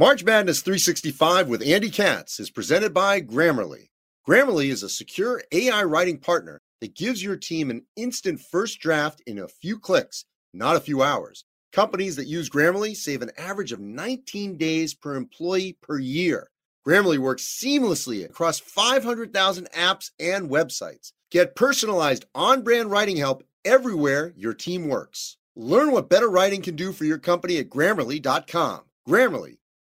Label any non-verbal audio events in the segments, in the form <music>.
March Madness 365 with Andy Katz is presented by Grammarly. Grammarly is a secure AI writing partner that gives your team an instant first draft in a few clicks, not a few hours. Companies that use Grammarly save an average of 19 days per employee per year. Grammarly works seamlessly across 500,000 apps and websites. Get personalized on brand writing help everywhere your team works. Learn what better writing can do for your company at grammarly.com. Grammarly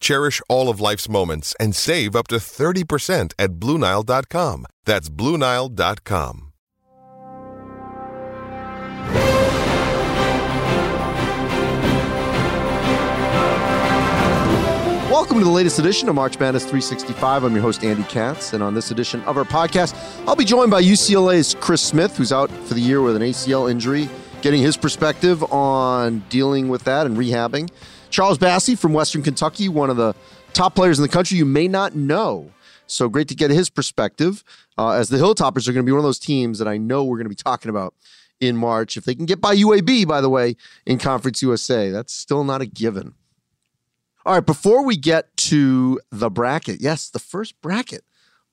Cherish all of life's moments and save up to 30% at BlueNile.com. That's BlueNile.com. Welcome to the latest edition of March Madness 365. I'm your host, Andy Katz, and on this edition of our podcast, I'll be joined by UCLA's Chris Smith, who's out for the year with an ACL injury, getting his perspective on dealing with that and rehabbing. Charles Bassey from Western Kentucky, one of the top players in the country you may not know. So great to get his perspective. Uh, as the Hilltoppers are going to be one of those teams that I know we're going to be talking about in March. If they can get by UAB, by the way, in Conference USA, that's still not a given. All right, before we get to the bracket, yes, the first bracket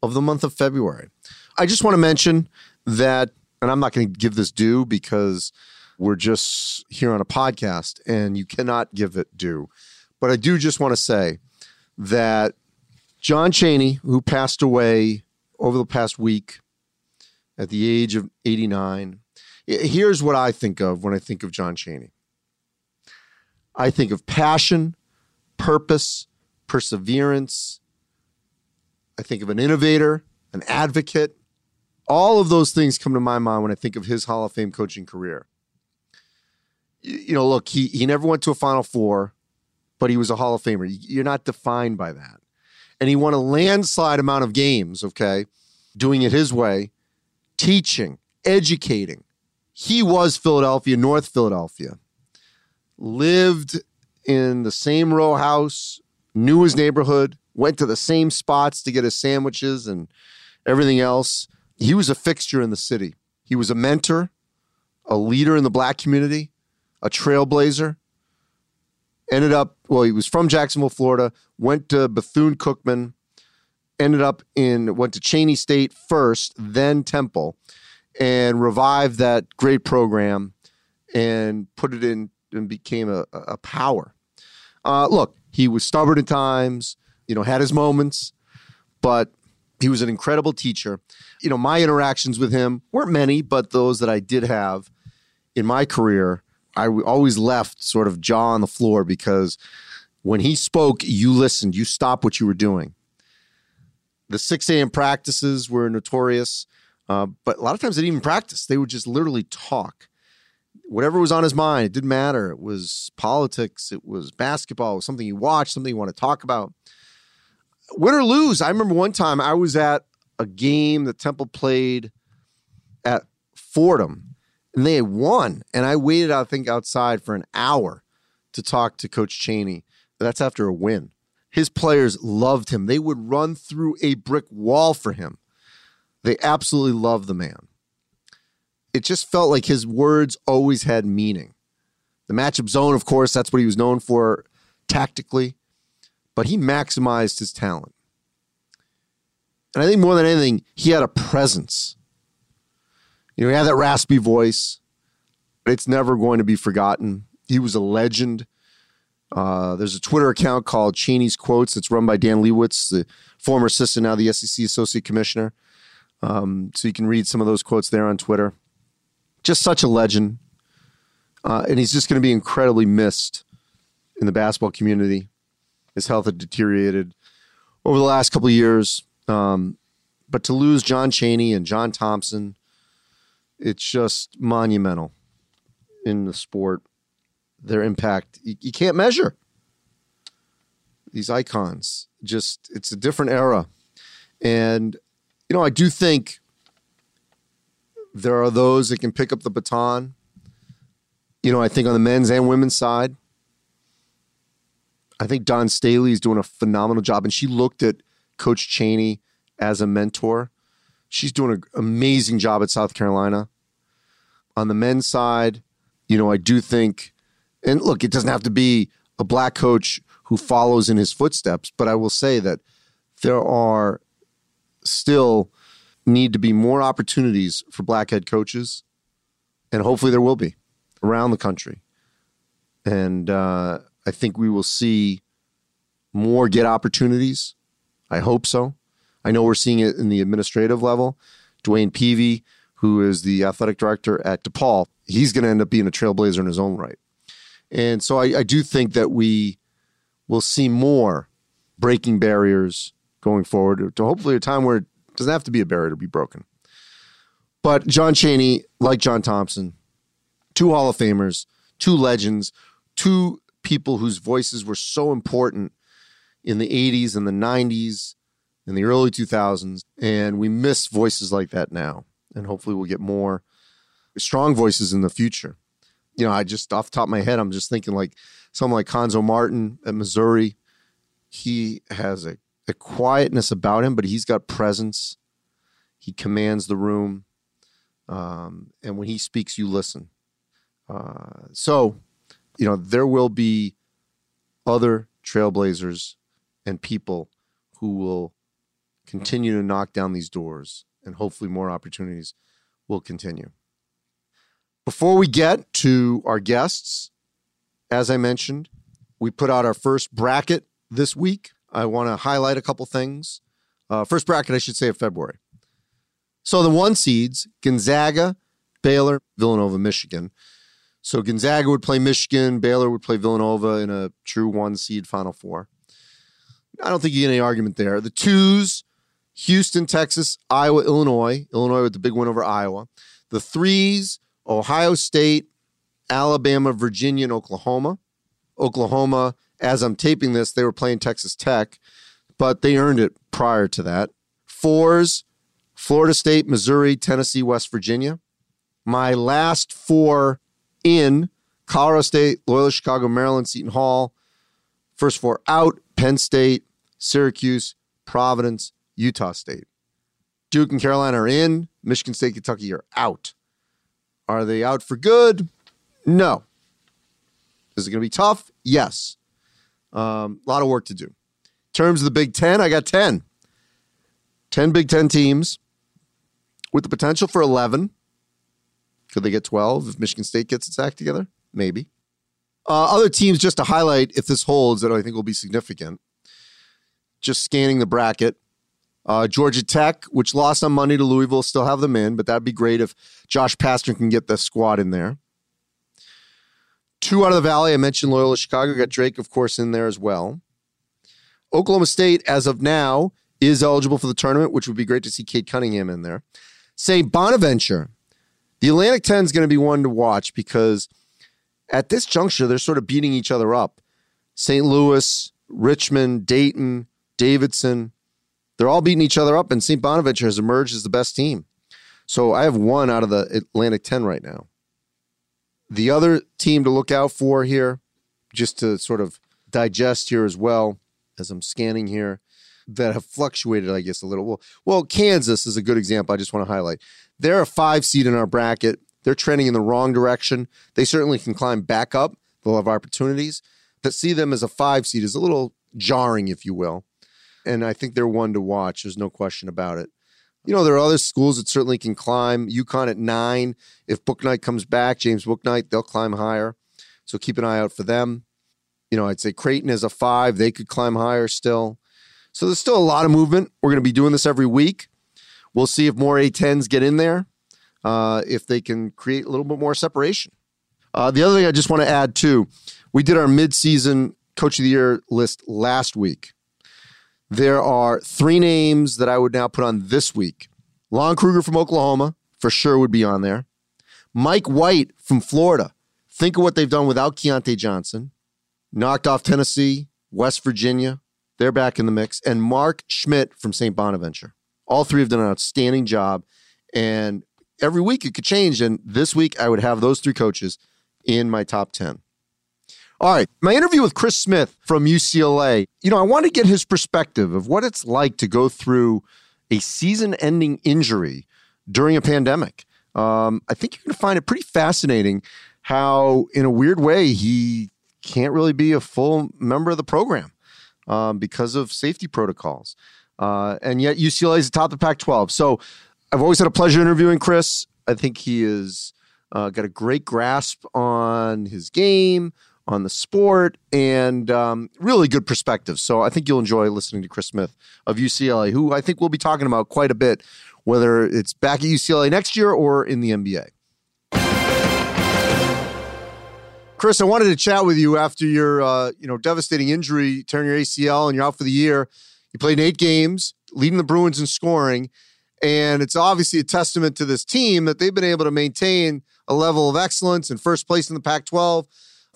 of the month of February, I just want to mention that, and I'm not going to give this due because we're just here on a podcast and you cannot give it due. But I do just want to say that John Chaney, who passed away over the past week at the age of 89, here's what I think of when I think of John Chaney I think of passion, purpose, perseverance. I think of an innovator, an advocate. All of those things come to my mind when I think of his Hall of Fame coaching career you know, look, he he never went to a Final Four, but he was a Hall of Famer. You're not defined by that. And he won a landslide amount of games, okay, doing it his way, teaching, educating. He was Philadelphia, North Philadelphia. Lived in the same row house, knew his neighborhood, went to the same spots to get his sandwiches and everything else. He was a fixture in the city. He was a mentor, a leader in the black community a trailblazer. Ended up, well, he was from Jacksonville, Florida, went to Bethune Cookman, ended up in, went to Cheyney State first, then Temple, and revived that great program and put it in and became a, a power. Uh, look, he was stubborn at times, you know, had his moments, but he was an incredible teacher. You know, my interactions with him weren't many, but those that I did have in my career I always left sort of jaw on the floor because when he spoke, you listened, you stopped what you were doing. The 6 a.m. practices were notorious, uh, but a lot of times they didn't even practice. They would just literally talk. Whatever was on his mind, it didn't matter. It was politics, it was basketball, it was something you watched, something you want to talk about. Win or lose, I remember one time I was at a game that Temple played at Fordham and they won. And I waited, I think, outside for an hour to talk to Coach Chaney. That's after a win. His players loved him. They would run through a brick wall for him. They absolutely loved the man. It just felt like his words always had meaning. The matchup zone, of course, that's what he was known for tactically, but he maximized his talent. And I think more than anything, he had a presence. You know, he had that raspy voice. It's never going to be forgotten. He was a legend. Uh, there's a Twitter account called Chaney's Quotes. It's run by Dan Leibovitz, the former assistant, now the SEC Associate Commissioner. Um, so you can read some of those quotes there on Twitter. Just such a legend. Uh, and he's just going to be incredibly missed in the basketball community. His health had deteriorated over the last couple years. Um, but to lose John Chaney and John Thompson it's just monumental in the sport. Their impact you, you can't measure. These icons, just it's a different era, and you know, I do think there are those that can pick up the baton. You know, I think on the men's and women's side, I think Dawn Staley is doing a phenomenal job, and she looked at Coach Chaney as a mentor. She's doing an amazing job at South Carolina. On the men's side, you know, I do think, and look, it doesn't have to be a black coach who follows in his footsteps, but I will say that there are still need to be more opportunities for black head coaches, and hopefully there will be around the country. And uh, I think we will see more get opportunities. I hope so. I know we're seeing it in the administrative level. DeWayne Peevy, who is the athletic director at DePaul, he's going to end up being a trailblazer in his own right. And so I, I do think that we will see more breaking barriers going forward to hopefully a time where it doesn't have to be a barrier to be broken. But John Chaney, like John Thompson, two Hall of Famers, two legends, two people whose voices were so important in the 80s and the 90s in the early 2000s and we miss voices like that now and hopefully we'll get more strong voices in the future. You know i just off the top of my head i'm just thinking like someone like Cuonzo Martin at missouri he has a, a quietness about him but he's got presence. He commands the room um, and when he speaks you listen. Uh, so you know, there will be other trailblazers and people who will continue to knock down these doors and hopefully more opportunities will continue. Before we get to our guests, as I mentioned, we put out our first bracket this week. I want to highlight a couple things. Uh, first bracket, I should say, of February. So the one seeds Gonzaga, Baylor, Villanova, Michigan. So Gonzaga would play Michigan, Baylor would play Villanova in a true one seed Final Four. I don't think you get any argument there. The twos, Houston, Texas, Iowa, Illinois. Illinois with the big win over Iowa. The threes, Ohio State, Alabama, Virginia, and Oklahoma. Oklahoma, as I'm taping this, they were playing Texas Tech, but they earned it prior to that. Fours, Florida State, Missouri, Tennessee, West Virginia. My last four in Colorado State, Loyola Chicago, Maryland, Seton Hall. First four out Penn State, Syracuse, Providence, Utah State. Duke and Carolina are in. Michigan State, Kentucky are out. Are they out for good? No. Is it going to be tough? Yes. Um, a lot of work to do. In terms of the Big Ten, I got 10. 10 Big Ten teams with the potential for 11. Could they get 12 if Michigan State gets its act together? Maybe. Uh, other teams, just to highlight if this holds, that I think will be significant. Just scanning the bracket. Uh, Georgia Tech, which lost on Monday to Louisville, still have them in, but that'd be great if Josh Pastner can get the squad in there. Two out of the Valley, I mentioned Loyola Chicago, got Drake, of course, in there as well. Oklahoma State, as of now, is eligible for the tournament, which would be great to see Cade Cunningham in there. St. Bonaventure, the Atlantic 10 is going to be one to watch because at this juncture, they're sort of beating each other up. St. Louis, Richmond, Dayton, Davidson, they're all beating each other up, and St. Bonaventure has emerged as the best team. So I have one out of the Atlantic 10 right now. The other team to look out for here, just to sort of digest here as well, as I'm scanning here, that have fluctuated, I guess, a little. Well, well, Kansas is a good example. I just want to highlight. They're a five seed in our bracket. They're trending in the wrong direction. They certainly can climb back up. They'll have opportunities. To see them as a five seed is a little jarring, if you will. And I think they're one to watch. There's no question about it. You know, there are other schools that certainly can climb. UConn at nine. If Bouknight comes back, James Bouknight, they'll climb higher. So keep an eye out for them. You know, I'd say Creighton is a five. They could climb higher still. So there's still a lot of movement. We're going to be doing this every week. We'll see if more A10s get in there, uh, if they can create a little bit more separation. Uh, the other thing I just want to add too, we did our midseason coach of the year list last week. There are three names that I would now put on this week. Lon Kruger from Oklahoma, for sure, would be on there. Mike White from Florida. Think of what they've done without Keyontae Johnson. Knocked off Tennessee, West Virginia, they're back in the mix. And Mark Schmidt from St. Bonaventure. All three have done an outstanding job. And every week it could change. And this week I would have those three coaches in my top 10. All right, my interview with Chris Smith from UCLA. You know, I want to get his perspective of what it's like to go through a season ending injury during a pandemic. Um, I think you're going to find it pretty fascinating how, in a weird way, he can't really be a full member of the program um, because of safety protocols. Uh, and yet UCLA is atop the top of the Pac 12. So I've always had a pleasure interviewing Chris. I think he has uh, got a great grasp on his game, on the sport, and um, really good perspective. So I think you'll enjoy listening to Chris Smith of UCLA, who I think we'll be talking about quite a bit, whether it's back at UCLA next year or in the NBA. Chris, I wanted to chat with you after your uh, you know devastating injury, tearing your ACL, and you're out for the year. You played eight games, leading the Bruins in scoring, and it's obviously a testament to this team that they've been able to maintain a level of excellence in first place in the Pac-12,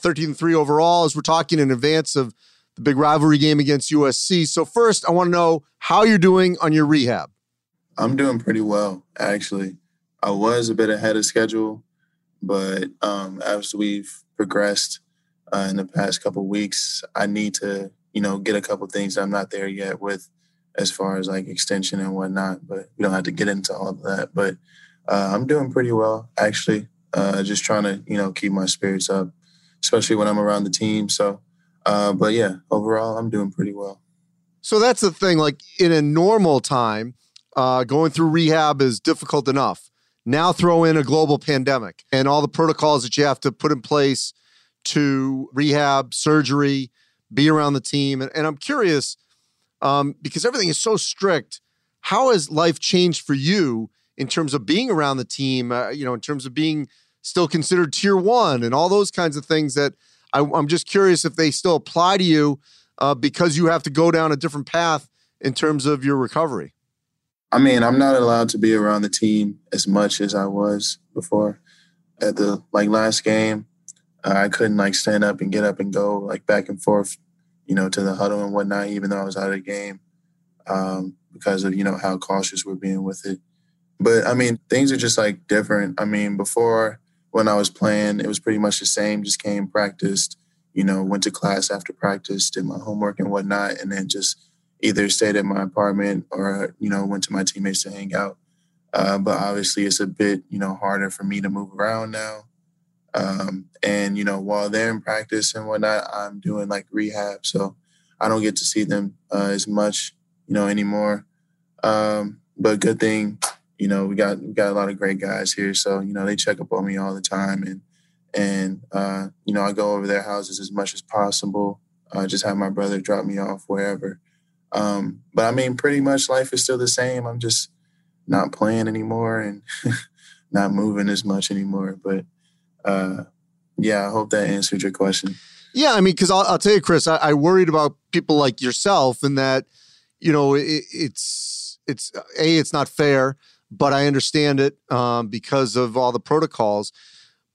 13 3 overall. As we're talking in advance of the big rivalry game against USC. So first, I want to know how you're doing on your rehab. I'm doing pretty well, actually. I was a bit ahead of schedule, but um, as we've progressed uh, in the past couple weeks, I need to you know, get a couple things I'm not there yet with as far as like extension and whatnot, but we don't have to get into all of that. But uh, I'm doing pretty well, actually. Uh, just trying to, you know, keep my spirits up, especially when I'm around the team. So, uh, but yeah, overall, I'm doing pretty well. So that's the thing. Like in a normal time, uh, going through rehab is difficult enough. Now throw in a global pandemic and all the protocols that you have to put in place to rehab, surgery, be around the team. And, and I'm curious um, because everything is so strict. How has life changed for you in terms of being around the team? Uh, you know, in terms of being still considered tier one and all those kinds of things that I, am just curious if they still apply to you uh, because you have to go down a different path in terms of your recovery. I mean, I'm not allowed to be around the team as much as I was before. At the like last game, uh, I couldn't like stand up and get up and go like back and forth, you know, to the huddle and whatnot, even though I was out of the game um, because of, you know, how cautious we're being with it. But I mean, things are just like different. I mean, before when I was playing, it was pretty much the same, just came, practiced, you know, went to class after practice, did my homework and whatnot, and then just either stayed at my apartment or, you know, went to my teammates to hang out. Uh, but obviously, it's a bit, you know, harder for me to move around now. Um, and you know, while they're in practice and whatnot, I'm doing like rehab, so I don't get to see them uh, as much, you know, anymore. Um, but good thing, you know, we got we got a lot of great guys here, so you know they check up on me all the time, and and uh, you know I go over their houses as much as possible. I just have my brother drop me off wherever. Um, but I mean, pretty much life is still the same. I'm just not playing anymore and <laughs> not moving as much anymore, but uh, yeah, I hope that answered your question. Yeah, I mean, because I'll, I'll, tell you, Chris, I, I, worried about people like yourself and that, you know, it, it's it's a it's not fair, but I understand it um, because of all the protocols.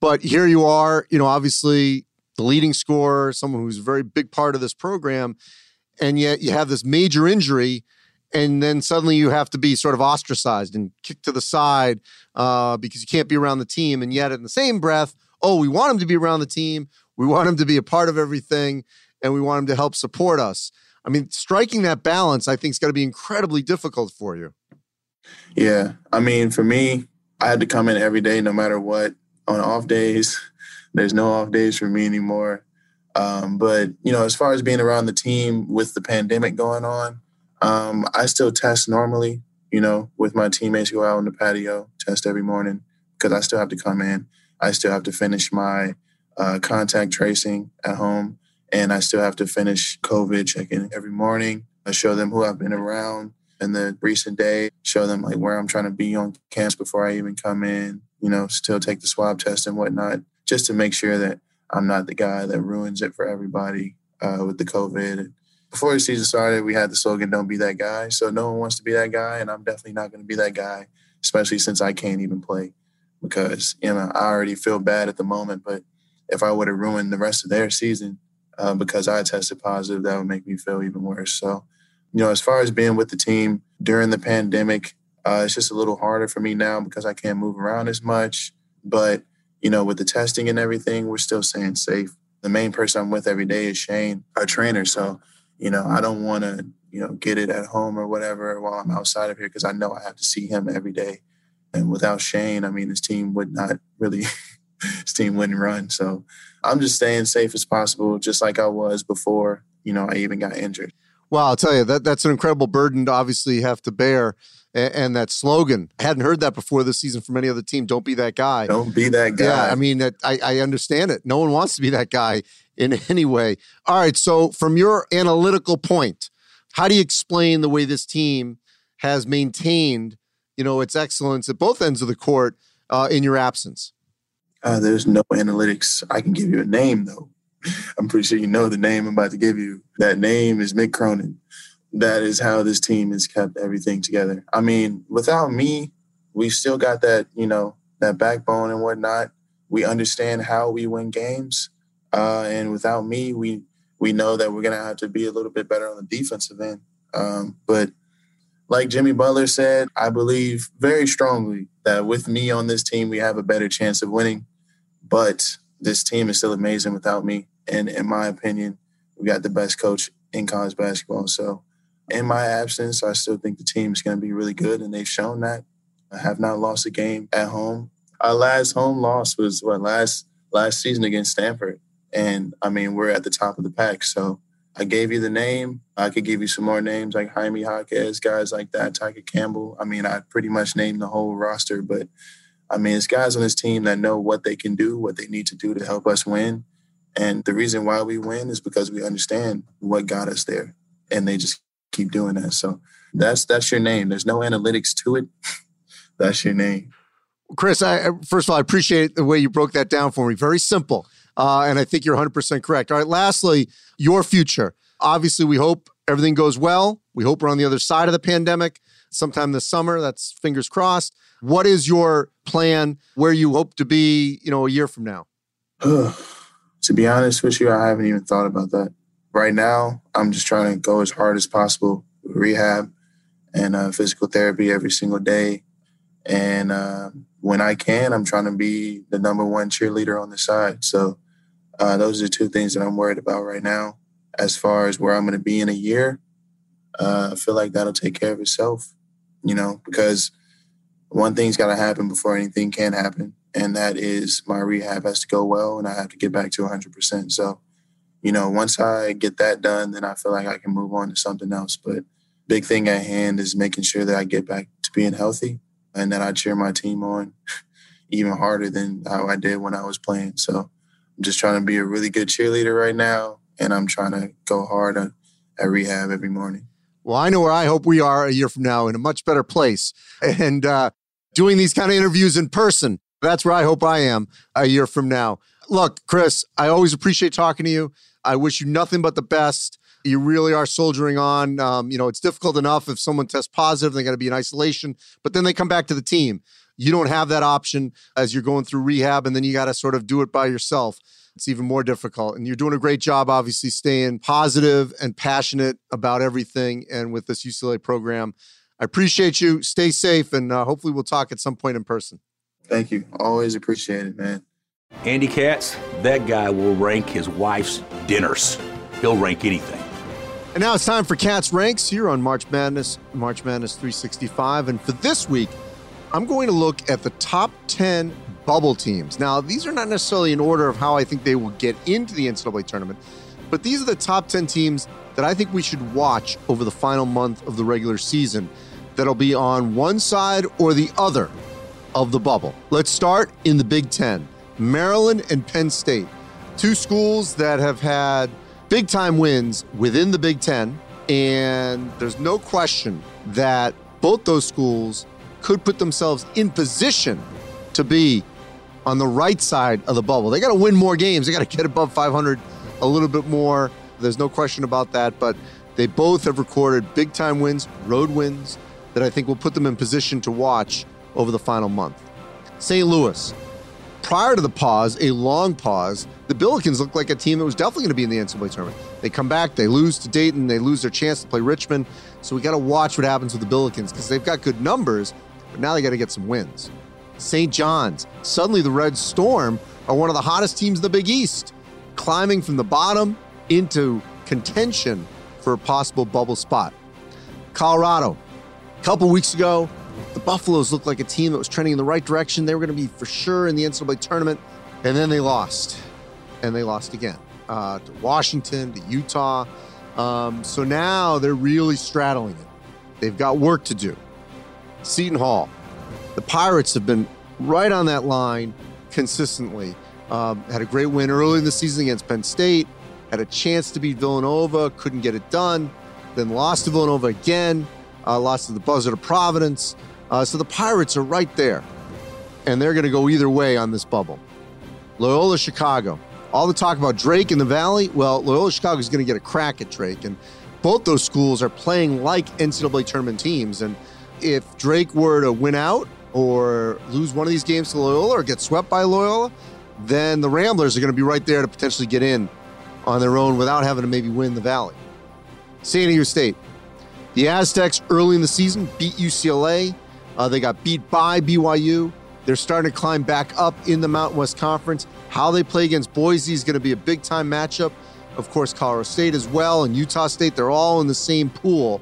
But here you are, you know, obviously the leading scorer, someone who's a very big part of this program, and yet you have this major injury and then suddenly you have to be sort of ostracized and kicked to the side uh, because you can't be around the team. And yet, in the same breath, oh, we want him to be around the team, we want him to be a part of everything, and we want him to help support us. I mean, striking that balance, I think, is going to be incredibly difficult for you. Yeah, I mean, for me, I had to come in every day, no matter what. On off days, there's no off days for me anymore. Um, but you know, as far as being around the team with the pandemic going on, um, I still test normally, you know, with my teammates who are out on the patio, test every morning because I still have to come in. I still have to finish my uh, contact tracing at home, and I still have to finish COVID checking every morning. I show them who I've been around in the recent day, show them like where I'm trying to be on campus before I even come in, you know, still take the swab test and whatnot, just to make sure that I'm not the guy that ruins it for everybody uh, with the COVID before the season started, we had the slogan "Don't be that guy." So no one wants to be that guy, and I'm definitely not going to be that guy, especially since I can't even play because you know I already feel bad at the moment. But if I would have ruined the rest of their season uh, because I tested positive, that would make me feel even worse. So You know, as far as being with the team during the pandemic, uh, it's just a little harder for me now because I can't move around as much. But, you know, with the testing and everything, we're still staying safe. The main person I'm with every day is Shane, our trainer. So, you know, I don't want to, you know, get it at home or whatever while I'm outside of here because I know I have to see him every day. And without Shane, I mean, his team would not really, <laughs> his team wouldn't run. So I'm just staying safe as possible, just like I was before, you know, I even got injured. Well, I'll tell you that that's an incredible burden to obviously have to bear. And, and that slogan, I hadn't heard that before this season from any other team. Don't be that guy. Don't be that guy. Yeah, I mean, I, I understand it. No one wants to be that guy in <laughs> any way. All right. So, from your analytical point, how do you explain the way this team has maintained, you know, its excellence at both ends of the court uh, in your absence? Uh, there's no analytics. I can give you a name though. <laughs> I'm pretty sure you know the name I'm about to give you. That name is Mick Cronin. That is how this team has kept everything together. I mean, without me, we still got that, you know, that backbone and whatnot. We understand how we win games. Uh, and without me, we we know that we're gonna have to be a little bit better on the defensive end. Um, but like Jimmy Butler said, I believe very strongly that with me on this team, we have a better chance of winning. But this team is still amazing without me. And in my opinion, we got the best coach in college basketball. So in my absence, I still think the team is going to be really good, and they've shown that. I have not lost a game at home. Our last home loss was what last last season against Stanford, and I mean we're at the top of the pack. So I gave you the name. I could give you some more names like Jaime Jaquez, guys like that, Tyger Campbell. I mean, I pretty much named the whole roster, but I mean, it's guys on this team that know what they can do, what they need to do to help us win. And the reason why we win is because we understand what got us there. And they just keep doing that. So that's that's your name. There's no analytics to it. <laughs> that's your name. Chris, I first of all, I appreciate the way you broke that down for me. Very simple. Uh, and I think you're 100% correct. All right, lastly, your future. Obviously, we hope everything goes well. We hope we're on the other side of the pandemic sometime this summer. That's fingers crossed. What is your plan where you hope to be, you know, a year from now? <sighs> to be honest with you, I haven't even thought about that. Right now, I'm just trying to go as hard as possible rehab and uh, physical therapy every single day. And uh, when I can, I'm trying to be the number one cheerleader on the side. So uh, those are two things that I'm worried about right now. As far as where I'm going to be in a year, uh, I feel like that'll take care of itself, you know, because one thing's got to happen before anything can happen. And that is my rehab has to go well and I have to get back to 100%. So, you know, once I get that done, then I feel like I can move on to something else. But big thing at hand is making sure that I get back to being healthy and that I cheer my team on <laughs> even harder than how I did when I was playing. So I'm just trying to be a really good cheerleader right now, and I'm trying to go hard at, at rehab every morning. Well, I know where I hope we are a year from now in a much better place. <laughs> And uh, doing these kind of interviews in person, that's where I hope I am a year from now. Look, Chris, I always appreciate talking to you. I wish you nothing but the best. You really are soldiering on. Um, you know, it's difficult enough if someone tests positive, they got to be in isolation, but then they come back to the team. You don't have that option as you're going through rehab, and then you got to sort of do it by yourself. It's even more difficult. And you're doing a great job, obviously, staying positive and passionate about everything. And with this UCLA program, I appreciate you. Stay safe, and uh, hopefully, we'll talk at some point in person. Thank you. Always appreciate it, man. Andy Katz, that guy will rank his wife's dinners. He'll rank anything. And now it's time for Katz Ranks here on March Madness, March Madness 365. And for this week, I'm going to look at the top 10 bubble teams. Now, these are not necessarily in order of how I think they will get into the NCAA tournament, but these are the top 10 teams that I think we should watch over the final month of the regular season that'll be on one side or the other of the bubble. Let's start in the Big Ten Maryland and Penn State, two schools that have had big time wins within the Big Ten. And there's no question that both those schools could put themselves in position to be on the right side of the bubble. They got to win more games. They got to get above 500 a little bit more. There's no question about that. But they both have recorded big time wins, road wins, that I think will put them in position to watch over the final month. St. Louis, prior to the pause, a long pause, the Billikens looked like a team that was definitely going to be in the NCAA tournament. They come back, they lose to Dayton, they lose their chance to play Richmond. So we got to watch what happens with the Billikens because they've got good numbers, but now they got to get some wins. St. John's, suddenly the Red Storm are one of the hottest teams in the Big East, climbing from the bottom into contention for a possible bubble spot. Colorado, a couple weeks ago, the Buffaloes looked like a team that was trending in the right direction. They were going to be for sure in the NCAA tournament, and then they lost, and they lost again uh, to Washington, to Utah. Um, so now they're really straddling it. They've got work to do. Seton Hall, the Pirates have been right on that line consistently. Um, had a great win early in the season against Penn State. Had a chance to beat Villanova, couldn't get it done. Then lost to Villanova again. Uh, lost to the buzzer to Providence. Uh, so the Pirates are right there, and they're going to go either way on this bubble. Loyola Chicago. All the talk about Drake in the Valley. Well, Loyola Chicago is going to get a crack at Drake, and both those schools are playing like NCAA tournament teams. And if Drake were to win out or lose one of these games to Loyola or get swept by Loyola, then the Ramblers are going to be right there to potentially get in on their own without having to maybe win the Valley. San Diego State. The Aztecs early in the season beat UCLA. Uh, they got beat by BYU. They're starting to climb back up in the Mountain West Conference. How they play against Boise is going to be a big time matchup. Of course, Colorado State as well and Utah State, they're all in the same pool.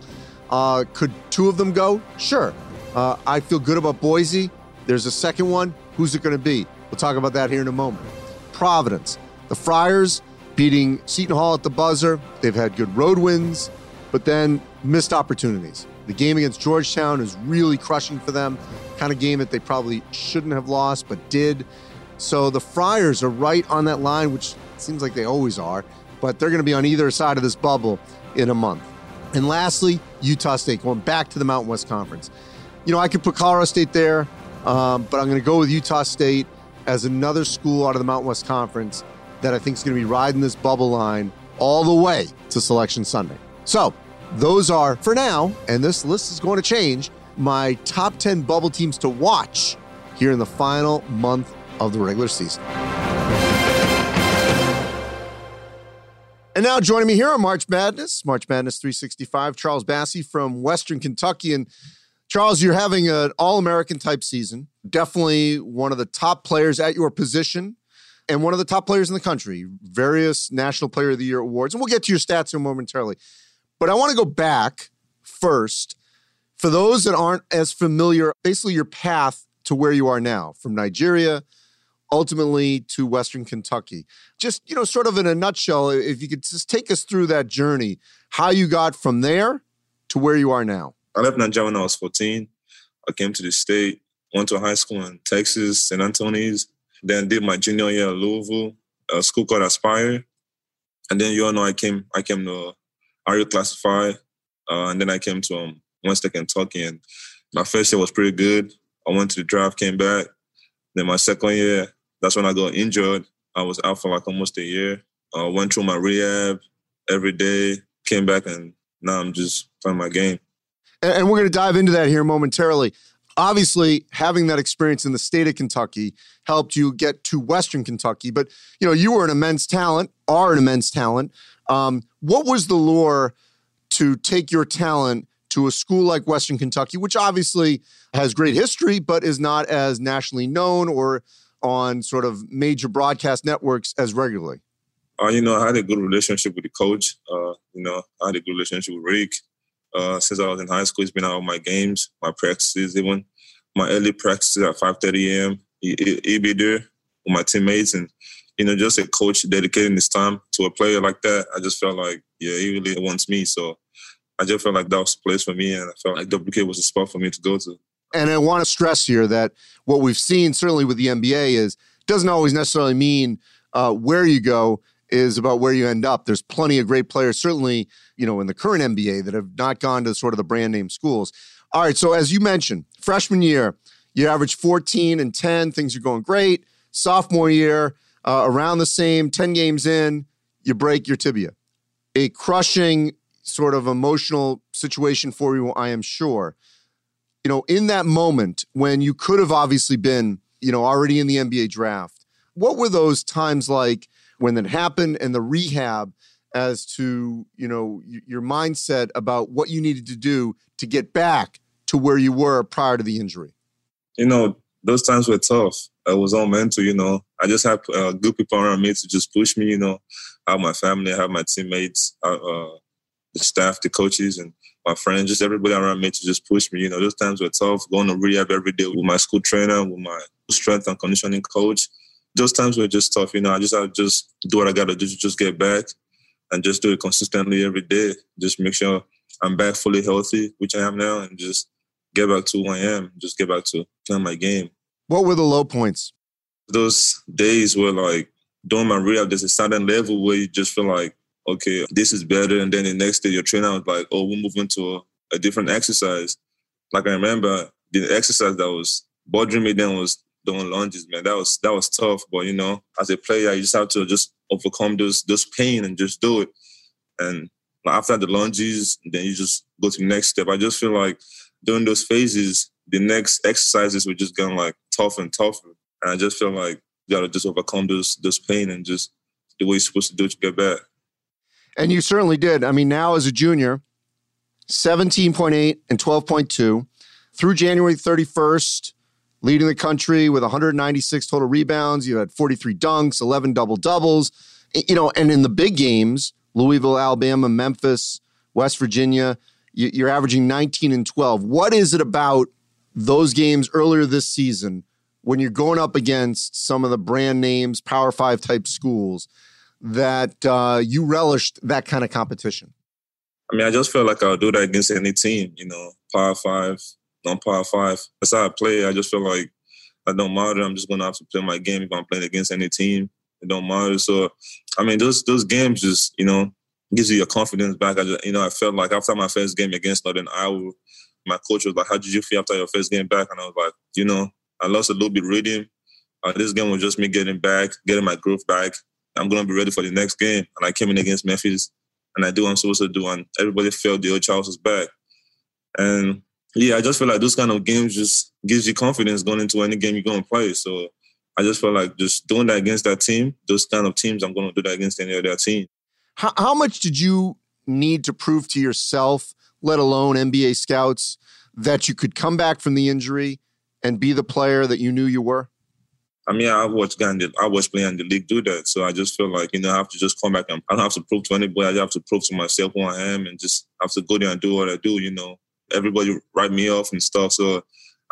Uh, could two of them go? Sure. Uh, I feel good about Boise. There's a second one. Who's it going to be? We'll talk about that here in a moment. Providence. The Friars beating Seton Hall at the buzzer. They've had good road wins, but then missed opportunities. The game against Georgetown is really crushing for them. Kind of game that they probably shouldn't have lost, but did. So the Friars are right on that line, which seems like they always are, but they're going to be on either side of this bubble in a month. And lastly, Utah State going back to the Mountain West Conference. You know, I could put Colorado State there, um, but I'm going to go with Utah State as another school out of the Mountain West Conference that I think is going to be riding this bubble line all the way to Selection Sunday. So those are, for now, and this list is going to change, my top 10 bubble teams to watch here in the final month of the regular season. And now joining me here on March Madness, March Madness 365, Charles Bassey from Western Kentucky. And Charles, you're having an All American type season. Definitely one of the top players at your position and one of the top players in the country. Various National Player of the Year awards. And we'll get to your stats here momentarily. But I want to go back first for those that aren't as familiar, basically your path to where you are now from Nigeria ultimately to Western Kentucky. Just, you know, sort of in a nutshell, if you could just take us through that journey, how you got from there to where you are now. I left Nigeria when I was 14. I came to the state, went to high school in Texas, St. Anthony's, then did my junior year at Louisville, a school called Aspire. And then you all know I came I came to are you classified? Uh, and then I came to um, Western Kentucky, and my first year was pretty good. I went to the draft, came back. Then my second year, that's when I got injured. I was out for like almost a year. I uh, went through my rehab every day, came back, and now I'm just playing my game. And we're going to dive into that here momentarily. Obviously, having that experience in the state of Kentucky helped you get to Western Kentucky. But you know, you were an immense talent, are an immense talent. Um, what was the lure to take your talent to a school like Western Kentucky, which obviously has great history, but is not as nationally known or on sort of major broadcast networks as regularly? Uh, you know, I had a good relationship with the coach. Uh, you know, I had a good relationship with Rick. Uh, since I was in high school, he's been out of my games, my practices, even my early practices at 5.30 a.m. He, he, he'd be there with my teammates and you know, just a coach dedicating his time to a player like that, I just felt like, yeah, he really wants me. So I just felt like that was the place for me, and I felt like WK was a spot for me to go to. And I want to stress here that what we've seen, certainly with the NBA, is doesn't always necessarily mean uh, where you go is about where you end up. There's plenty of great players, certainly, you know, in the current NBA that have not gone to sort of the brand name schools. All right, so as you mentioned, freshman year, you average 14 and 10, things are going great. Sophomore year, uh, around the same 10 games in, you break your tibia. A crushing sort of emotional situation for you, I am sure. You know, in that moment when you could have obviously been you know, already in the NBA draft. What were those times like when that happened and the rehab as to, you know, your mindset about what you needed to do to get back to where you were prior to the injury? You know, those times were tough. I was all mental, you know. I just have uh, good people around me to just push me, you know. I have my family, I have my teammates, uh, uh, the staff, the coaches, and my friends, just everybody around me to just push me. You know, those times were tough. Going to rehab every day with my school trainer, with my strength and conditioning coach. Those times were just tough. You know, I just to just do what I got to do to just get back and just do it consistently every day. Just make sure I'm back fully healthy, which I am now, and just get back to who I am. Just get back to playing my game. What were the low points? Those days where like doing my rehab. There's a certain level where you just feel like okay, this is better. And then the next day, your trainer was like, oh, we're moving to a, a different exercise. Like I remember the exercise that was bothering me then was doing lunges, man. That was that was tough. But you know, as a player, you just have to just overcome those those pain and just do it. And after the lunges, then you just go to the next step. I just feel like during those phases, the next exercises were just getting like tougher and tougher. And I just feel like you gotta just overcome this those pain and just the way you're supposed to do to get back. And you certainly did. I mean, now as a junior, 17.8 and 12.2 through January 31st, leading the country with 196 total rebounds. You had 43 dunks, 11 double doubles. You know, and in the big games, Louisville, Alabama, Memphis, West Virginia, you're averaging 19 and 12. What is it about those games earlier this season when you're going up against some of the brand names, Power Five type schools that uh, you relished that kind of competition? I mean, I just feel like I'll do that against any team, you know, Power Five, non Power Five. That's how I play. I just feel like I don't matter. I'm just gonna have to play my game if I'm playing against any team. It don't matter. So, I mean, those those games just you know gives you your confidence back. I just, you know, I felt like after my first game against Northern Iowa, my coach was like, "How did you feel after your first game back?" And I was like, you know, I lost a little bit rhythm. Uh, this game was just me getting back, getting my groove back, I'm gonna be ready for the next game. And I came in against Memphis and I do what I'm supposed to do. And everybody felt the old Charles was back. And yeah, I just feel like those kind of games just gives you confidence going into any game you're gonna play. So I just feel like just doing that against that team, those kind of teams, I'm gonna do that against any other team. How, how much did you need to prove to yourself, let alone NBA scouts, that you could come back from the injury and be the player that you knew you were? I mean, I watched Gandhi, I watched playing the league do that. So I just feel like, you know, I have to just come back and I don't have to prove to anybody. I have to prove to myself who I am and just have to go there and do what I do, you know. Everybody write me off and stuff. So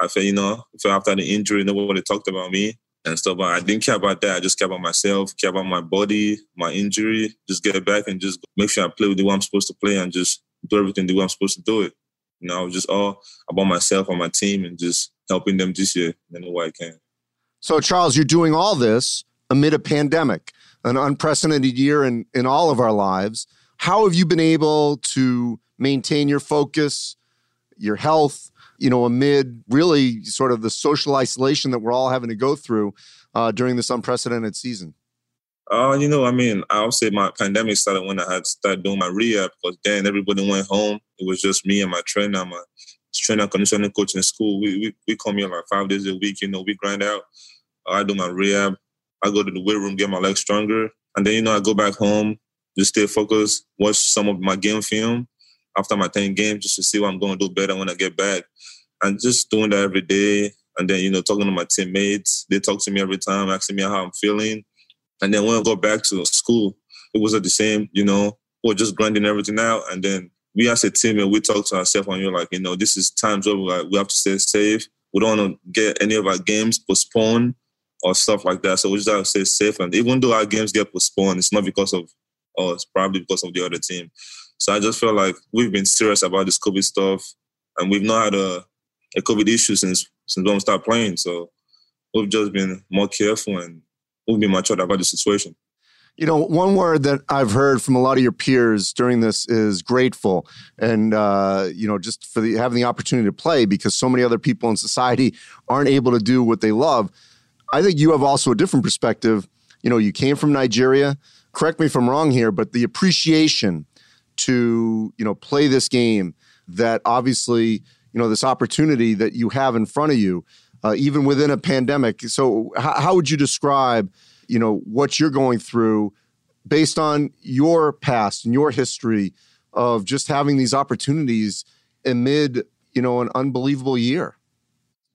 I feel, you know, I feel after the injury, nobody talked about me and stuff. But I didn't care about that. I just care about myself, care about my body, my injury, just get back and just make sure I play with the way I'm supposed to play and just do everything the way I'm supposed to do it. You know, I was just all about myself and my team and just helping them this year in any way I can. So, Charles, you're doing all this amid a pandemic, an unprecedented year in, in all of our lives. How have you been able to maintain your focus, your health, you know, amid really sort of the social isolation that we're all having to go through uh, during this unprecedented season? Uh, you know, I mean, I'll say my pandemic started when I had started doing my rehab because then everybody went home. It was just me and my trainer, my trainer, conditioning coach in school. We, we we come here like five days a week. You know, we grind out. I do my rehab. I go to the weight room, get my legs stronger, and then you know I go back home, just stay focused, watch some of my game film after my 10 games just to see what I'm going to do better when I get back. And just doing that every day. And then, you know, talking to my teammates. They talk to me every time, asking me how I'm feeling. And then when I go back to school, it was at the same, you know, we're just grinding everything out. And then we as a team and we talk to ourselves and you're like, you know, this is times where like, we have to stay safe. We don't want to get any of our games postponed or stuff like that. So we just have to stay safe. And even though our games get postponed, it's not because of us, probably because of the other team. So I just feel like we've been serious about this COVID stuff and we've not had a, a COVID issue since since we started playing. So we've just been more careful and we've been mature about the situation. You know, one word that I've heard from a lot of your peers during this is grateful, and uh, you know, just for the, having the opportunity to play because so many other people in society aren't able to do what they love. I think you have also a different perspective. You know, you came from Nigeria. Correct me if I'm wrong here, but the appreciation to, you know, play this game that obviously, you know, this opportunity that you have in front of you. uh, even within a pandemic. So, how, how would you describe, you know, what you're going through based on your past and your history of just having these opportunities amid, you know, an unbelievable year?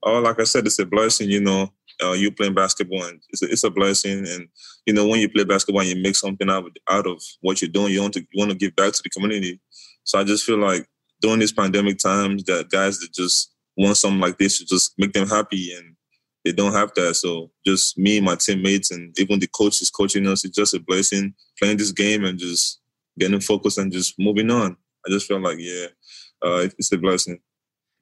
Oh, like I said, it's a blessing. You know, uh, you playing basketball, and it's a, it's a blessing. And you know, when you play basketball, and you make something out of, out of what you're doing. You want to you want to give back to the community. So I just feel like during these pandemic times, that guys that just want something like this to just make them happy, and they don't have that. So just me, my teammates, and even the coach is coaching us. It's just a blessing playing this game and just getting focused and just moving on. I just feel like yeah, uh, it's a blessing.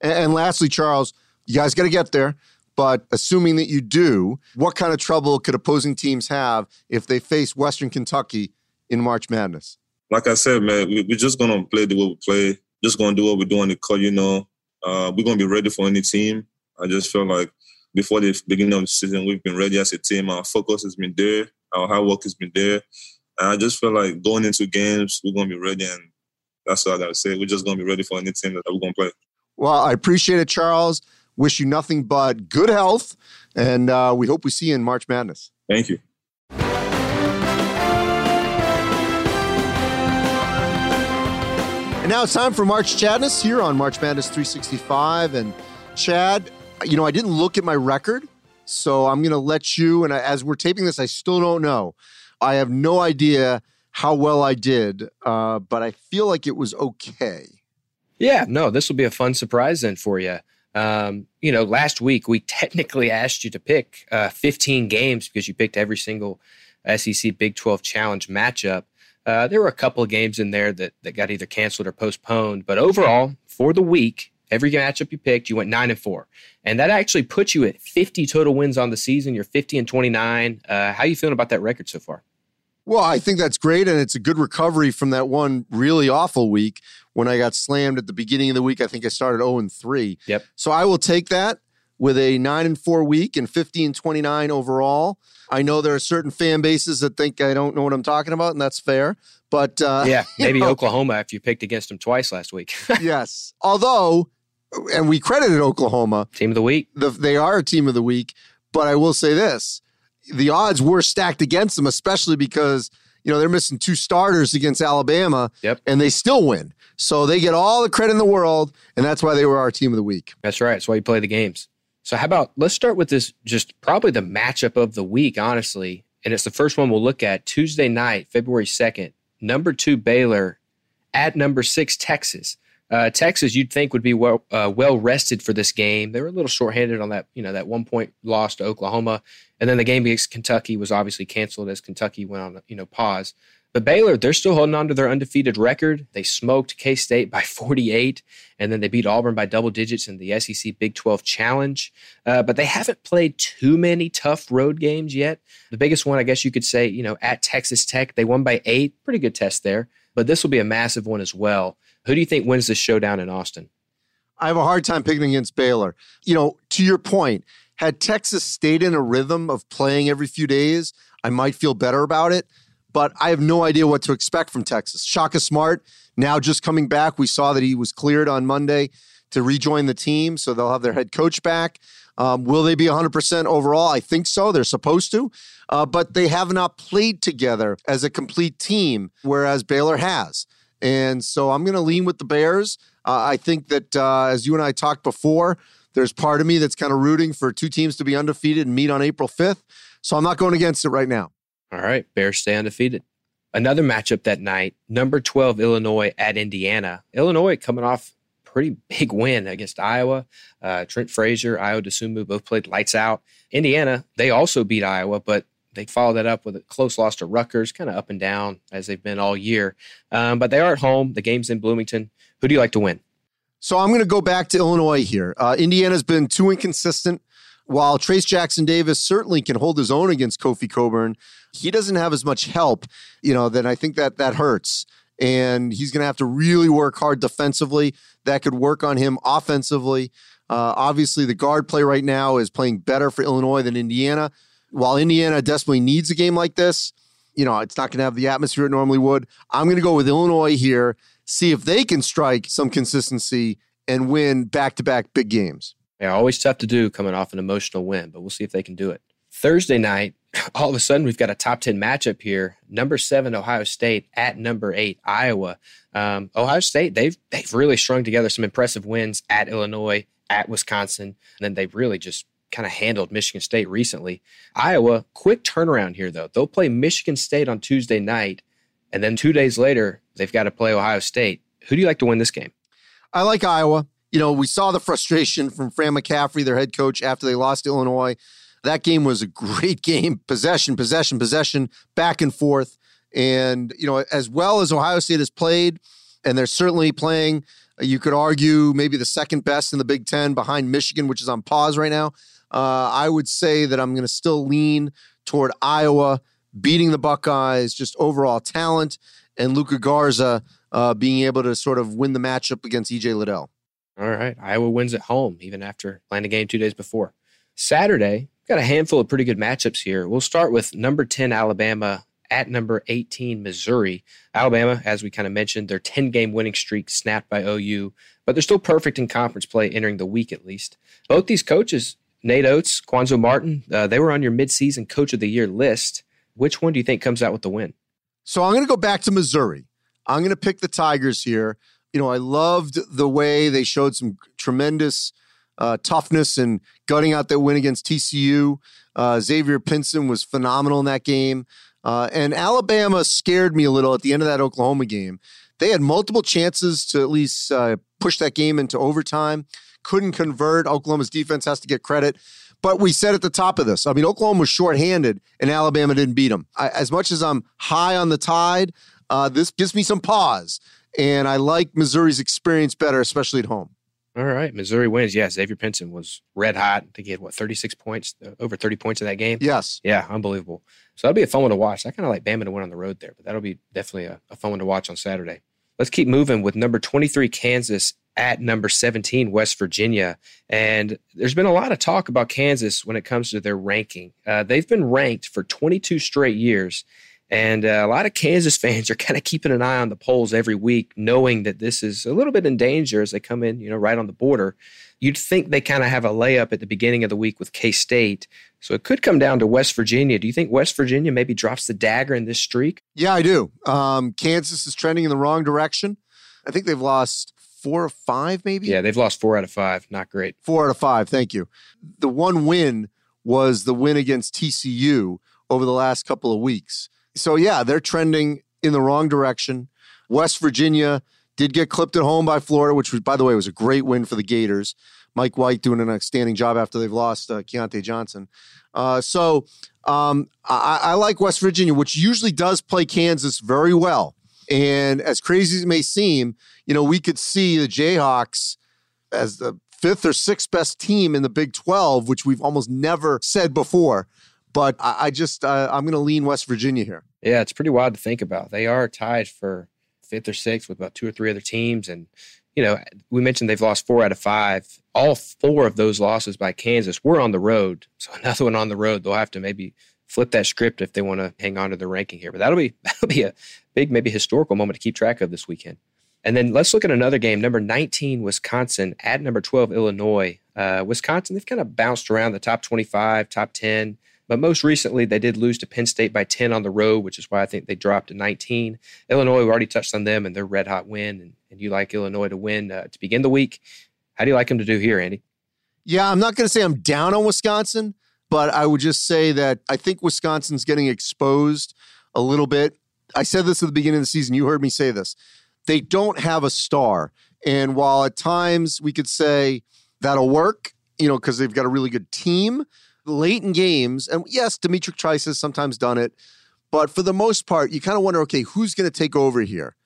And, and lastly, Charles, you guys got to get there. But assuming that you do, what kind of trouble could opposing teams have if they face Western Kentucky in March Madness? Like I said, man, we, are just gonna play the way we play. Just gonna do what we're doing. Because you know, uh, we're gonna be ready for any team. I just feel like before the beginning of the season, we've been ready as a team. Our focus has been there. Our hard work has been there. And I just feel like going into games, we're gonna be ready, and that's all I gotta say. We're just gonna be ready for any team that we're gonna play. Well, I appreciate it, Charles. Wish you nothing but good health, and uh, we hope we see you in March Madness. Thank you. And now it's time for March Chadness here on March Madness 365. And Chad, you know, I didn't look at my record, so I'm going to let you. And as we're taping this, I still don't know. I have no idea how well I did, uh, but I feel like it was okay. Yeah, no, this will be a fun surprise then for you. Um, you know, last week we <laughs> technically asked you to pick uh, 15 games because you picked every single SEC Big 12 Challenge matchup. Uh, there were a couple of games in there that, that got either canceled or postponed, but overall, for the week, every matchup you picked, you went nine and four, and that actually puts you at 50 total wins on the season. You're 50 and 29. Uh, how are you feeling about that record so far? Well, I think that's great, and it's a good recovery from that one really awful week when I got slammed at the beginning of the week. I think I started 0 and 3. Yep. So I will take that with a 9 and 4 week and 50 and 29 overall. I know there are certain fan bases that think I don't know what I'm talking about, and that's fair. But uh, yeah, <laughs> maybe know, Oklahoma if you picked against them twice last week. <laughs> yes. Although, and we credited Oklahoma. Team of the week. The, they are a team of the week. But I will say this the odds were stacked against them, especially because you know they're missing two starters against Alabama, yep. and they still win. So they get all the credit in the world, and that's why they were our team of the week. That's right. That's why you play the games. So how about let's start with this just probably the matchup of the week, honestly. And it's the first one we'll look at Tuesday night, February 2nd. Number two Baylor at number six Texas. Uh, Texas, you'd think would be well uh, well rested for this game. They were a little shorthanded on that, you know, that one point loss to Oklahoma, and then the game against Kentucky was obviously canceled as Kentucky went on, you know, pause. But Baylor, they're still holding on to their undefeated record. They smoked K State by <laughs> 48, and then they beat Auburn by double digits in the SEC Big 12 Challenge. Uh, but they haven't played too many tough road games yet. The biggest one, I guess you could say, you know, at Texas Tech, they won by eight. Pretty good test there. But this will be a massive one as well. Who do you think wins this showdown in Austin? I have a hard time picking against Baylor. You know, to your point, had Texas stayed in a rhythm of playing every few days, I might feel better about it. But I have no idea what to expect from Texas. Shaka Smart now just coming back. We saw that he was cleared on Monday to rejoin the team, so they'll have their head coach back. Um, will they be 100% overall? I think so. They're supposed to. Uh, but they have not played together as a complete team, whereas Baylor has. And so I'm going to lean with the Bears. Uh, I think that uh, as you and I talked before, there's part of me that's kind of rooting for two teams to be undefeated and meet on April 5th. So I'm not going against it right now. All right. Bears stay undefeated. Another matchup that night, number 12 Illinois at Indiana. Illinois coming off pretty big win against Iowa. Uh, Trent Frazier, Ayo Dosunmu both played lights out. Indiana, they also beat Iowa, but they followed that up with a close loss to Rutgers, kind of up and down as they've been all year. Um, but they are at home. The game's in Bloomington. Who do you like to win? So I'm going to go back to Illinois here. Uh, Indiana's been too inconsistent. While Trayce Jackson Davis certainly can hold his own against Kofi Cockburn, he doesn't have as much help, you know, then I think that that hurts. And he's going to have to really work hard defensively. That could work on him offensively. Uh, obviously, the guard play right now is playing better for Illinois than Indiana while Indiana desperately needs a game like this, you know, it's not going to have the atmosphere it normally would. I'm going to go with Illinois here, see if they can strike some consistency and win back to back big games. They're always tough to do coming off an emotional win, but we'll see if they can do it. Thursday night, <laughs> all of a sudden we've got a top 10 matchup here. Number seven, Ohio State at number eight, Iowa. Um, Ohio State, they've, they've really strung together some impressive wins at Illinois, at Wisconsin, and then they've really just kind of handled Michigan State recently. Iowa, quick turnaround here, though. They'll play Michigan State on Tuesday night, and then two days later, they've got to play Ohio State. Who do you like to win this game? I like Iowa. You know, we saw the frustration from Fran McCaffery, their head coach, after they lost to Illinois. That game was a <laughs> great game. Possession, possession, possession, back and forth. And, you know, as well as Ohio State has played, and they're certainly playing, you could argue maybe the second best in the Big Ten behind Michigan, which is on pause right now. Uh, I would say that I'm going to still lean toward Iowa beating the Buckeyes, just overall talent, and Luka Garza uh, being able to sort of win the matchup against EJ Liddell. All right. Iowa wins at home, even after playing a game two days before. Saturday, got a handful of pretty good matchups here. We'll start with number 10, Alabama at number 18, Missouri. Alabama, as we kind of mentioned, their 10 game winning streak snapped by OU, but they're still perfect in conference play entering the week at least. Both these coaches, Nate Oats, Cuonzo Martin, uh, they were on your midseason coach of the year list. Which one do you think comes out with the win? So I'm going to go back to Missouri. I'm going to pick the Tigers here. You know, I loved the way they showed some tremendous uh, toughness and gutting out that win against TCU. Uh, Xavier Pinson was phenomenal in that game. Uh, and Alabama scared me a little at the end of that Oklahoma game. They had multiple chances to at least uh, push that game into overtime, couldn't convert. Oklahoma's defense has to get credit. But we said at the top of this, I mean, Oklahoma was shorthanded and Alabama didn't beat them. I, as much as I'm high on the tide, uh, this gives me some pause. And I like Missouri's experience better, especially at home. All right. Missouri wins. Yeah. Xavier Pinson was red hot. to get what, 36 points, uh, over 30 points in that game? Yes. Yeah. Unbelievable. So that'll be a fun one to watch. I kind of like Bama to win on the road there, but that'll be definitely a, a fun one to watch on Saturday. Let's keep moving with number 23, Kansas at number 17, West Virginia. And there's been a lot of talk about Kansas when it comes to their ranking. Uh, they've been ranked for 22 straight years. And uh, a lot of Kansas <laughs> fans are kind of keeping an eye on the polls every week, knowing that this is a little bit in danger as they come in, you know, right on the border. You'd think they kind of have a layup at the beginning of the week with K State. So it could come down to West Virginia. Do you think West Virginia maybe drops the dagger in this streak? Yeah, I do. Um, Kansas is trending in the wrong direction. I think they've lost four or five, maybe. Yeah, they've lost four out of five. Not great. Four out of five. Thank you. The one win was the win against TCU over the last couple of weeks. So, yeah, they're trending in the wrong direction. West Virginia did get clipped at home by Florida, which, was, by the way, was a great win for the Gators. Mike White doing an outstanding job after they've lost uh, Keyontae Johnson. Uh, so um, I, I like West Virginia, which usually does play Kansas very well. And as crazy as it may seem, you know, we could see the Jayhawks as the fifth or sixth best team in the Big 12, which we've almost never said before. But I, I just, uh, I'm going to lean West Virginia here. Yeah, it's pretty wild to think about. They are tied for fifth or sixth with about two or three other teams. And, you know, we mentioned they've lost four out of five. All four of those losses by Kansas were on the road. So another one on the road, they'll have to maybe flip that script if they want to hang on to the ranking here. But that'll be <laughs> that'll be a big, maybe historical moment to keep track of this weekend. And then let's look at another game. Number 19, Wisconsin at number 12, Illinois. Uh, Wisconsin, they've kind of bounced around the top 25, top 10. But most recently, they did lose to Penn State by 10 on the road, which is why I think they dropped to 19. Illinois, we already touched on them and their red hot win. And, and you like Illinois to win uh, to begin the week. How do you like them to do here, Andy? Yeah, I'm not going to say I'm down on Wisconsin, but I would just say that I think Wisconsin's getting exposed a little bit. I said this at the beginning of the season. You heard me say this they don't have a star. And while at times we could say that'll work, you know, because they've got a really good team late in games, and yes, D'Mitrik Trice has sometimes done it, but for the most part, you kind of wonder, okay, who's going to take over here?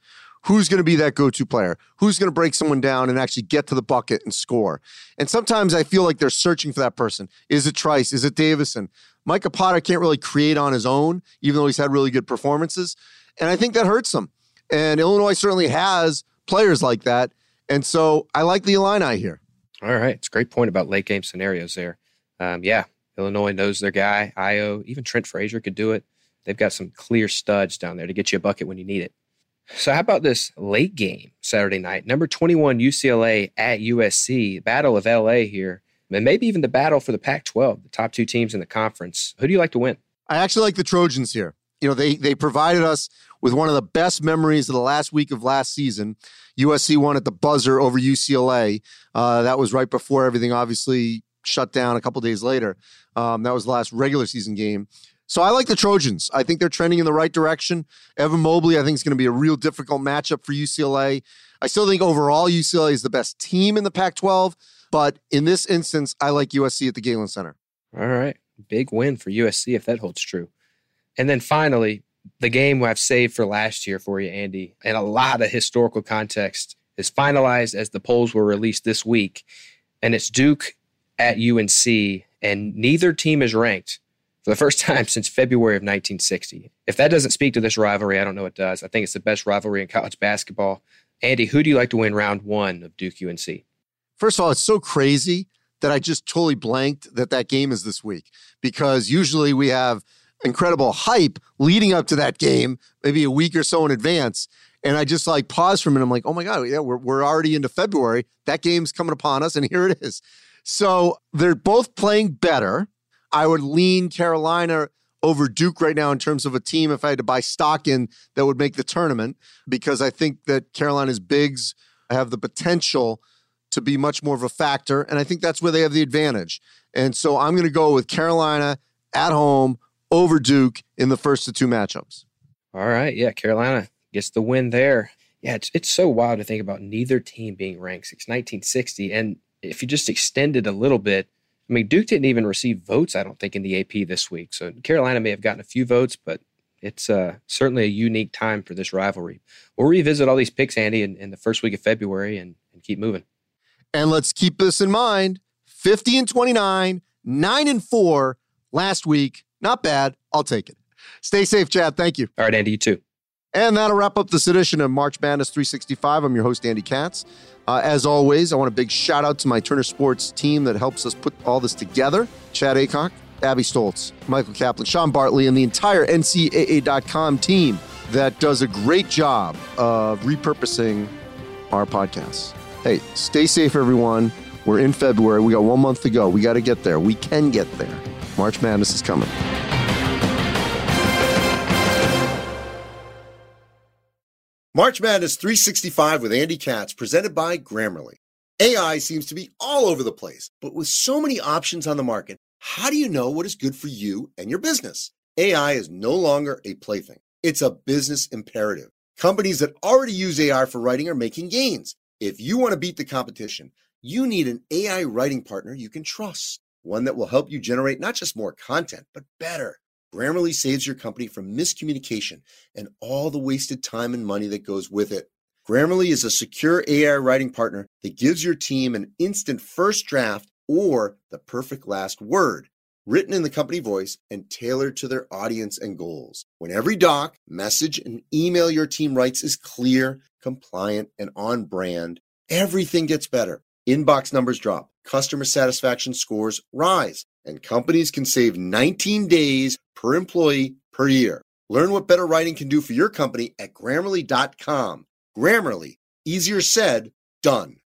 Who's going to be that go to player? Who's going to break someone down and actually get to the bucket and score? And sometimes I feel like they're searching for that person. Is it Trice? Is it Davison? Micah Potter can't really create on his own, even though he's had really good performances. And I think that hurts them. And Illinois certainly has players like that. And so I like the Illini here. All right. It's a great point about late game scenarios there. Um, yeah, Illinois knows their guy. Ayo, even Trent Frazier could do it. They've got some clear studs down there to get you a bucket when you need it. So, how about this late game Saturday night? Number 21 UCLA at USC, Battle of LA here. and maybe even the battle for the Pac 12, the top two teams in the conference. Who do you like to win? I actually like the Trojans here. You know, they they provided us with one of the best memories of the last week of last season. USC won at the buzzer over UCLA. Uh, that was right before everything obviously shut down a couple days later. Um, that was the last regular season game. So I like the Trojans. I think they're trending in the right direction. Evan Mobley, I think, is going to be a real difficult matchup for UCLA. I still think overall UCLA is the best team in the Pac 12, but in this instance, I like USC at the Galen Center. All right. Big win for USC if that holds true. And then finally, the game I've saved for last year for you, Andy, and a lot of historical context is finalized as the polls were released this week. And it's Duke at UNC, and neither team is ranked for the first <laughs> time since February of 1960. If that doesn't speak to this rivalry, I don't know what does. I think it's the best rivalry in college basketball. Andy, who do you like to win round one of Duke UNC? First of all, it's so crazy that I just totally blanked that that game is this week because usually we have incredible hype leading up to that game, maybe a week or so in advance. And I just like paused for a minute. I'm like, oh my God, yeah, we're, we're already into February. That game's coming upon us, and here it is. So they're both playing better. I would lean Carolina over Duke right now in terms of a team if I had to buy stock in that would make the tournament because I think that Carolina's bigs have the potential to be much more of a factor. And I think that's where they have the advantage. And so I'm going to go with Carolina at home over Duke in the first of two matchups. All right. Yeah. Carolina gets the win there. Yeah. It's, it's so wild to think about neither team being ranked since 1960. And if you just extend it a little bit, I mean, Duke didn't even receive votes, I don't think, in the AP this week. So Carolina may have gotten a few votes, but it's uh, certainly a unique time for this rivalry. We'll revisit all these picks, Andy, in, in the first week of February and, and keep moving. And let's keep this in mind 50 and 29, 9 and 4 last week. Not bad. I'll take it. Stay safe, Chad. Thank you. All right, Andy, you too. And that'll wrap up this edition of March Madness 365. I'm your host, Andy Katz. Uh, as always, I want a big shout out to my Turner Sports team that helps us put all this together Chad Acock, Abby Stoltz, Michael Kaplan, Sean Bartley, and the entire NCAA.com team that does a great job of repurposing our podcasts. Hey, stay safe, everyone. We're in February. We got one month to go. We got to get there. We can get there. March Madness is coming. March Madness 365 with Andy Katz, presented by Grammarly. AI seems to be all over the place, but with so many options on the market, how do you know what is good for you and your business? AI is no longer a plaything, it's a business imperative. Companies that already use AI for writing are making gains. If you want to beat the competition, you need an AI writing partner you can trust, one that will help you generate not just more content, but better Grammarly saves your company from miscommunication and all the wasted time and money that goes with it. Grammarly is a secure AI writing partner that gives your team an instant first draft or the perfect last word, written in the company voice and tailored to their audience and goals. When every doc, message, and email your team writes is clear, compliant, and on brand, everything gets better. Inbox numbers drop, customer satisfaction scores rise and companies can save 19 days per employee per year. Learn what better writing can do for your company at grammarly.com. Grammarly, easier said, done.